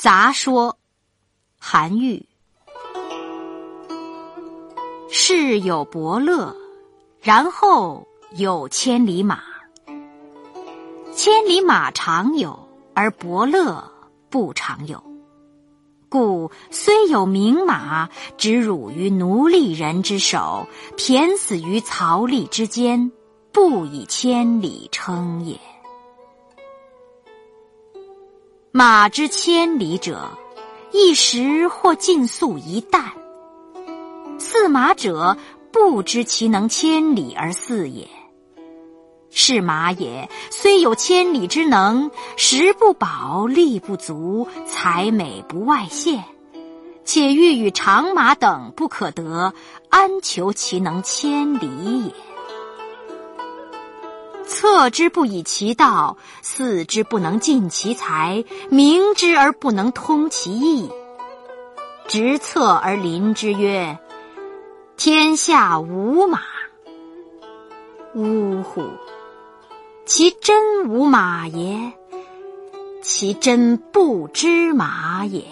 杂说，韩愈。世有伯乐，然后有千里马。千里马常有，而伯乐不常有。故虽有名马，只辱于奴隶人之手，骈死于槽枥之间，不以千里称也。马之千里者，一时或尽速一旦。驷马者，不知其能千里而驷也。是马也，虽有千里之能，食不饱，力不足，才美不外现，且欲与长马等不可得，安求其能千里也？策之不以其道，肆之不能尽其才，明之而不能通其意，执策而临之曰：“天下无马。”呜呼！其真无马也，其真不知马也。